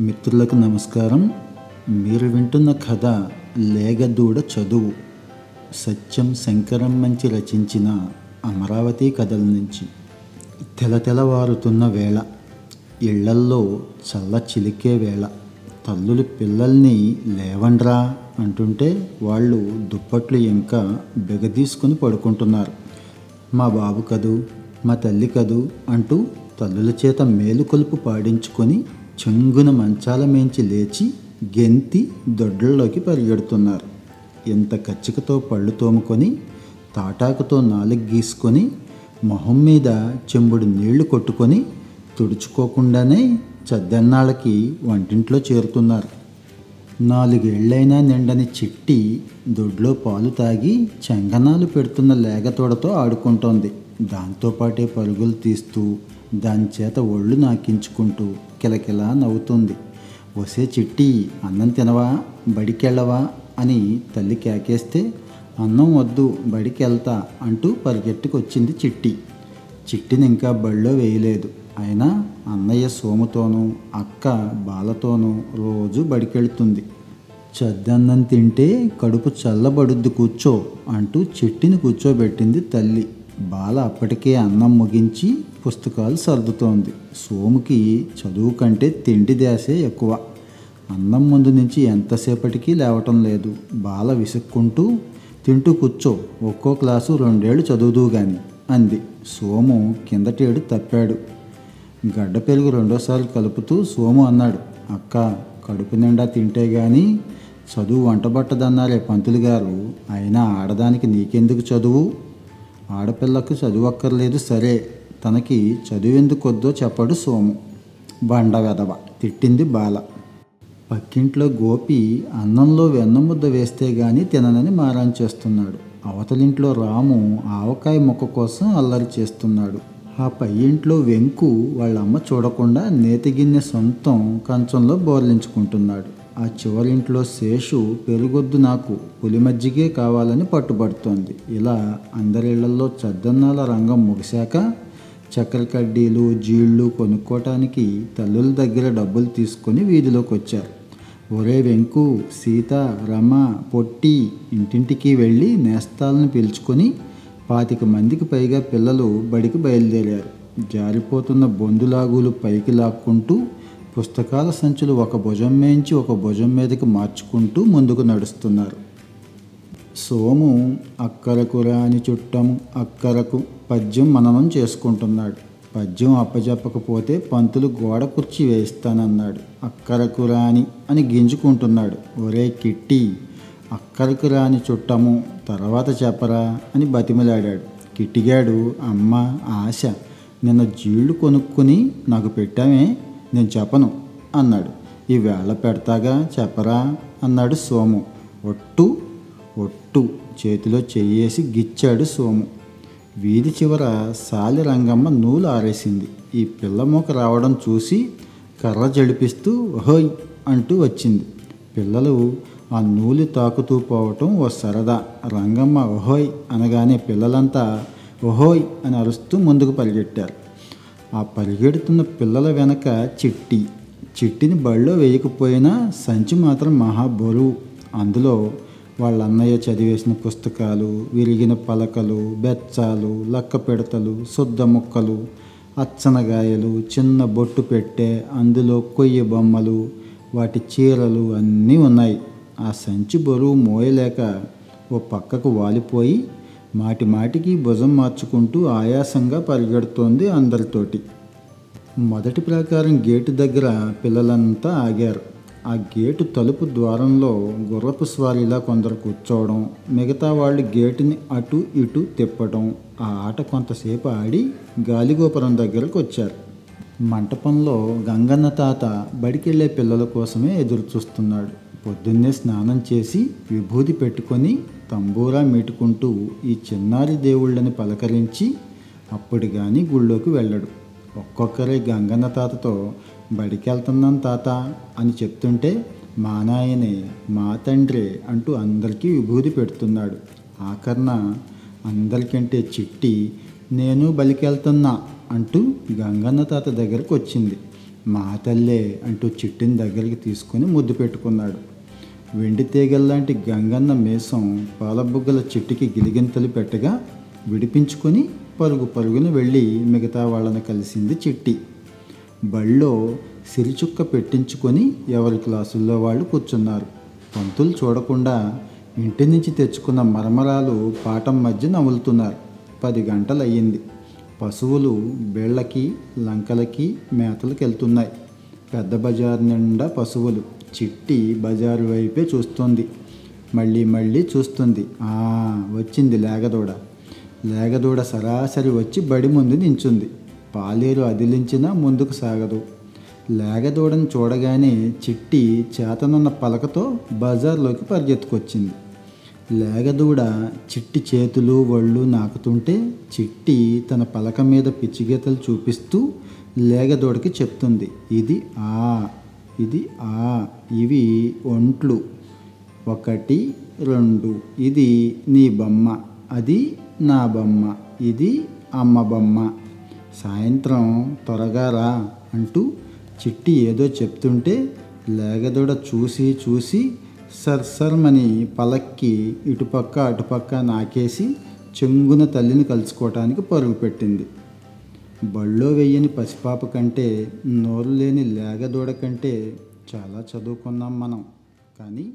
మిత్రులకు నమస్కారం. మీరు వింటున్న కథ లేగదూడ చదువు. సత్యం శంకరం మంచి రచించిన అమరావతి కథల నుంచి. తెలతెలవారుతున్న వేళ. ఇళ్ళల్లో చల్ల చిలికే వేళ. తల్లులు పిల్లల్ని లేవండ్రా అంటుంటే వాళ్ళు దుప్పట్లు ఇంకా బిగదీసుకుని పడుకుంటున్నారు. మా బాబు కదూ మా తల్లి కదూ అంటూ తల్లుల చేత మేలుకొలుపు పాడించుకొని చెంగున మంచాల మేంచి లేచి గెంతి దొడ్లలోకి పరిగెడుతున్నారు. ఎంత కచ్చికతో పళ్ళు తోముకొని తాటాకుతో నాలుగు గీసుకొని మొహం మీద చెంబుడు నీళ్ళు కొట్టుకొని తుడుచుకోకుండానే చద్దన్నాళ్ళకి వంటింట్లో చేరుతున్నారు. నాలుగేళ్ళైనా నిండని చిట్టి దొడ్లో పాలు తాగి చెంగనాలు పెడుతున్న లేగతోడతో ఆడుకుంటోంది. దాంతోపాటే పరుగులు తీస్తూ దాని చేత ఒళ్ళు నాకించుకుంటూ కిలకిలా నవ్వుతుంది. వసే చిట్టి అన్నం తినవా? బడికెళ్ళవా? అని తల్లి కేకేస్తే అన్నం వద్దు బడికెళ్తా అంటూ పరిగెట్టుకొచ్చింది చిట్టి. చిట్టిని ఇంకా బడిలో వేయలేదు. అయినా అన్నయ్య సోముతోనూ అక్క బాలతోనూ రోజు బడికెళ్తుంది. చద్దన్నం తింటే కడుపు చల్లబడుద్ది కూర్చో అంటూ చిట్టిని కూర్చోబెట్టింది తల్లి. బాల అప్పటికే అన్నం ముగించి పుస్తకాలు సర్దుతోంది. సోముకి చదువు కంటే తిండి ధ్యాసే ఎక్కువ. అన్నం ముందు నుంచి ఎంతసేపటికి లేవటం లేదు. బాల విసుక్కుంటూ తింటూ కూర్చో ఒక్కో క్లాసు రెండేళ్ళు చదువుదు గాని అంది. సోము కిందటేడు తప్పాడు. గడ్డ పెరుగు రెండోసార్లు కలుపుతూ సోము అన్నాడు అక్క కడుపు నిండా తింటే గాని చదువు వంటబట్టదన్నారే పంతులు గారు. అయినా ఆడదానికి నీకెందుకు చదువు? ఆడపిల్లకు చదువక్కర్లేదు సరే. తనకి చదువెందుకొద్దో చెప్పడు సోము. బండ వెదవ తిట్టింది బాల. పక్కింట్లో గోపి అన్నంలో వెన్నముద్ద వేస్తే గాని తిననని మారాన్ చేస్తున్నాడు. అవతలింట్లో రాము ఆవకాయ మొక్క కోసం అల్లరి చేస్తున్నాడు. ఆ పై ఇంట్లో వెంకు వాళ్ళ అమ్మ చూడకుండా నేతిగిన్నె సొంతం కంచంలో బోర్లించుకుంటున్నాడు. ఆ చివరింట్లో శేషు పెరుగొద్దు నాకు పులి మజ్జిగే కావాలని పట్టుబడుతోంది ఇలా అందరిళ్ళలో చద్దన్నాల రంగం ముగిశాక చక్కెర కడ్డీలు జీళ్ళు కొనుక్కోటానికి తల్లుల దగ్గర డబ్బులు తీసుకొని వీధిలోకి వచ్చారు ఒరే వెంకు సీత రమ పొట్టి ఇంటింటికి వెళ్ళి నేస్తాలను పిలుచుకొని పాతిక మందికి పైగా పిల్లలు బడికి బయలుదేరారు. జారిపోతున్న బొందులాగులు పైకి లాక్కుంటూ పుస్తకాల సంచులు ఒక భుజం మేంచి ఒక భుజం మీదకి మార్చుకుంటూ ముందుకు నడుస్తున్నారు. సోము అక్కరకు రాని చుట్టము అక్కరకు పద్యం మననం చేసుకుంటున్నాడు. పద్యం అప్పజెప్పకపోతే పంతులు గోడ కుర్చీ వేయిస్తానన్నాడు. అక్కరకు రాని అని గింజుకుంటున్నాడు. ఒరే కిట్టి అక్కరకు రాని చుట్టము తర్వాత చెప్పరా అని బతిమలాడాడు. కిట్టిగాడు అమ్మ ఆశ నిన్న జీళ్ళు కొనుక్కుని నాకు పెట్టామే నేను చెప్పను అన్నాడు. ఈ వేళ పెడతాగా చెప్పరా అన్నాడు సోము. ఒట్టు ఒట్టు చేతిలో చెయ్యేసి గిచ్చాడు సోము. వీధి చివర సాలి రంగమ్మ నూలు ఆరేసింది. ఈ పిల్ల మూక రావడం చూసి కర్ర జడిపిస్తూ హోయ్ అంటూ వచ్చింది. పిల్లలు ఆ నూలు తాకుతూ పోవటం ఓ సరదా. రంగమ్మ ఓహోయ్ అనగానే పిల్లలంతా ఓహోయ్ అని అరుస్తూ ముందుకు పరిగెట్టారు. ఆ పరిగెడుతున్న పిల్లల వెనక చిట్టి. చిట్టిని బళ్ళో వేయకపోయినా సంచి మాత్రం మహా బరువు అందులో వాళ్ళ అన్నయ్య చదివేసిన పుస్తకాలు విరిగిన పలకలు బెచ్చాలు లక్క పిడతలు శుద్ధ ముక్కలు అచ్చనగాయలు చిన్న బొట్టు పెట్టే అందులో కొయ్య బొమ్మలు వాటి చీరలు అన్నీ ఉన్నాయి. ఆ సంచి బరువు మోయలేక ఓ పక్కకు వాలిపోయి మాటి మాటికి భుజం మార్చుకుంటూ ఆయాసంగా పరిగెడుతోంది అందరితోటి. మొదటి ప్రకారం గేటు దగ్గర పిల్లలంతా ఆగారు. ఆ గేటు తలుపు ద్వారంలో గుర్రపు స్వారీలా కొందరు కూర్చోవడం మిగతా వాళ్ళు గేటుని అటు ఇటు తిప్పడం ఆ ఆట కొంతసేపు ఆడి గాలిగోపురం దగ్గరకు వచ్చారు. మంటపంలో గంగన్న తాత బడికెళ్ళే పిల్లల కోసమే ఎదురు చూస్తున్నాడు పొద్దున్నే స్నానం చేసి విభూది పెట్టుకొని తంబూరా మీటుకుంటూ ఈ చిన్నారి దేవుళ్ళని పలకరించి అప్పుడు కానీ గుళ్ళోకి వెళ్ళడు. ఒక్కొక్కరే గంగన్న తాతతో బడికెళ్తున్నాం తాత అని చెప్తుంటే మా నాయనే మా తండ్రే అంటూ అందరికీ విభూది పెడుతున్నాడు. ఆఖరణ అందరికంటే చిట్టి నేను బలికెళ్తున్నా అంటూ గంగన్న తాత దగ్గరకు వచ్చింది మా తల్లే అంటూ చిట్టిని దగ్గరికి తీసుకొని ముద్దు పెట్టుకున్నాడు. వెండి తీగల్లాంటి గంగన్న మేసం పాలబుగ్గల చిట్టికి గిలిగింతలు పెట్టగా విడిపించుకొని పరుగు పరుగున వెళ్ళి మిగతా వాళ్ళని కలిసింది చిట్టి. బళ్ళో సిరిచుక్క పెట్టించుకొని ఎవరి క్లాసుల్లో వాళ్ళు కూర్చున్నారు. పంతులు చూడకుండా ఇంటి నుంచి తెచ్చుకున్న మరమరాలు పాఠం మధ్య నములుతున్నారు. పది గంటలు అయ్యింది పశువులు బేళ్ళకి లంకలకి మేతలకు వెళ్తున్నాయి పెద్ద బజారు నిండా పశువులు. చిట్టి బజారు వైపే చూస్తుంది. మళ్ళీ మళ్ళీ చూస్తుంది. ఆ వచ్చింది లేగదూడ. లేగదూడ సరాసరి వచ్చి బడి ముందు నించుంది. పాలేరు అదిలించినా ముందుకు సాగదు. లేగదూడని చూడగానే చిట్టి చేతనున్న పలకతో బజార్లోకి పరిగెత్తుకొచ్చింది. లేగదూడ చిట్టి చేతులు ఒళ్ళు నాకుతుంటే చిట్టి తన పలక మీద పిచ్చిగీతలు చూపిస్తూ లేగదూడకి చెప్తుంది. ఇది ఆ ఇది ఆ ఇవి ఒంట్లు. ఒకటి రెండు. ఇది నీ బొమ్మ. అది నా బొమ్మ. ఇది అమ్మ బొమ్మ. సాయంత్రం త్వరగా రా అంటూ చిట్టి ఏదో చెప్తుంటే లేగదూడ చూసి చూసి సర్సర్మని పలక్కి ఇటుపక్క అటుపక్క నాకేసి చెంగున తల్లిని కలుసుకోవటానికి పరుగు పెట్టింది. బళ్ళో వెయ్యని పసిపాప కంటే నోరు లేని లేగదూడ కంటే చాలా చదువుకున్నాం మనం. కానీ